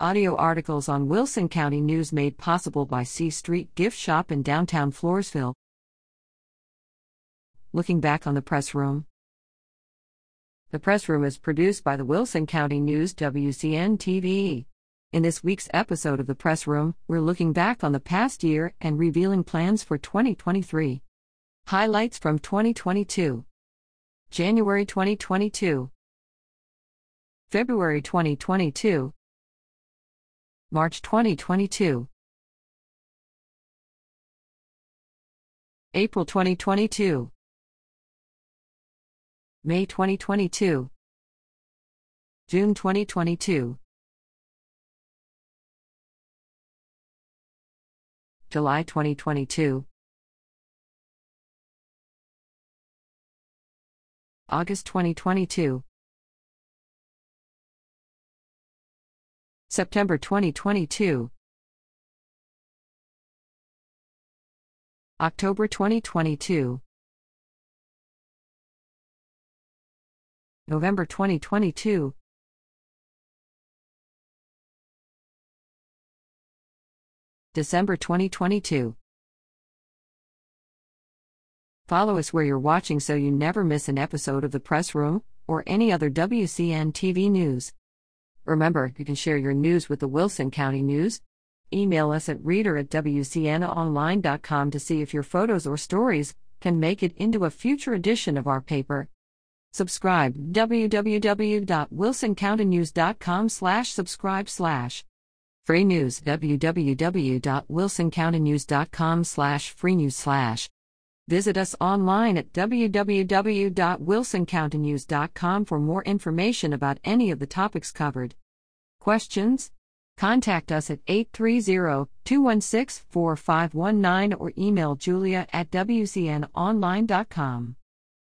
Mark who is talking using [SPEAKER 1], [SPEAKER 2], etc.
[SPEAKER 1] Audio articles on Wilson County News made possible by C Street Gift Shop in downtown Floresville. Looking back on the press room. The press room is produced by the Wilson County News WCN TV. In this week's episode of the press room, we're looking back on the past year and revealing plans for 2023. Highlights from 2022 January 2022, February 2022. March 2022. April 2022. May 2022. June 2022. July 2022. August 2022. September 2022. October 2022. November 2022. December 2022. Follow us where you're watching so you never miss an episode of The Press Room or any other WCN TV news. Remember, you can share your news with the Wilson County News. Email us at reader at WCNonline.com to see if your photos or stories can make it into a future edition of our paper. Subscribe www.wilsoncountynews.com slash subscribe slash free news www.wilsoncountynews.com slash free news slash Visit us online at www.wilsoncountynews.com for more information about any of the topics covered. Questions? Contact us at 830 216 4519 or email julia at wcnonline.com.